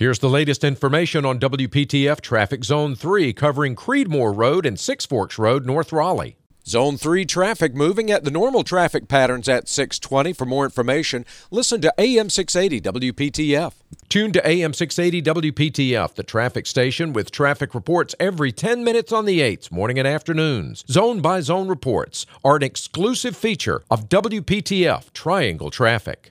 Here's the latest information on WPTF Traffic Zone 3 covering Creedmoor Road and Six Forks Road, North Raleigh. Zone 3 traffic moving at the normal traffic patterns at 620. For more information, listen to AM 680 WPTF. Tune to AM 680 WPTF, the traffic station with traffic reports every 10 minutes on the 8s, morning and afternoons. Zone by zone reports are an exclusive feature of WPTF Triangle Traffic.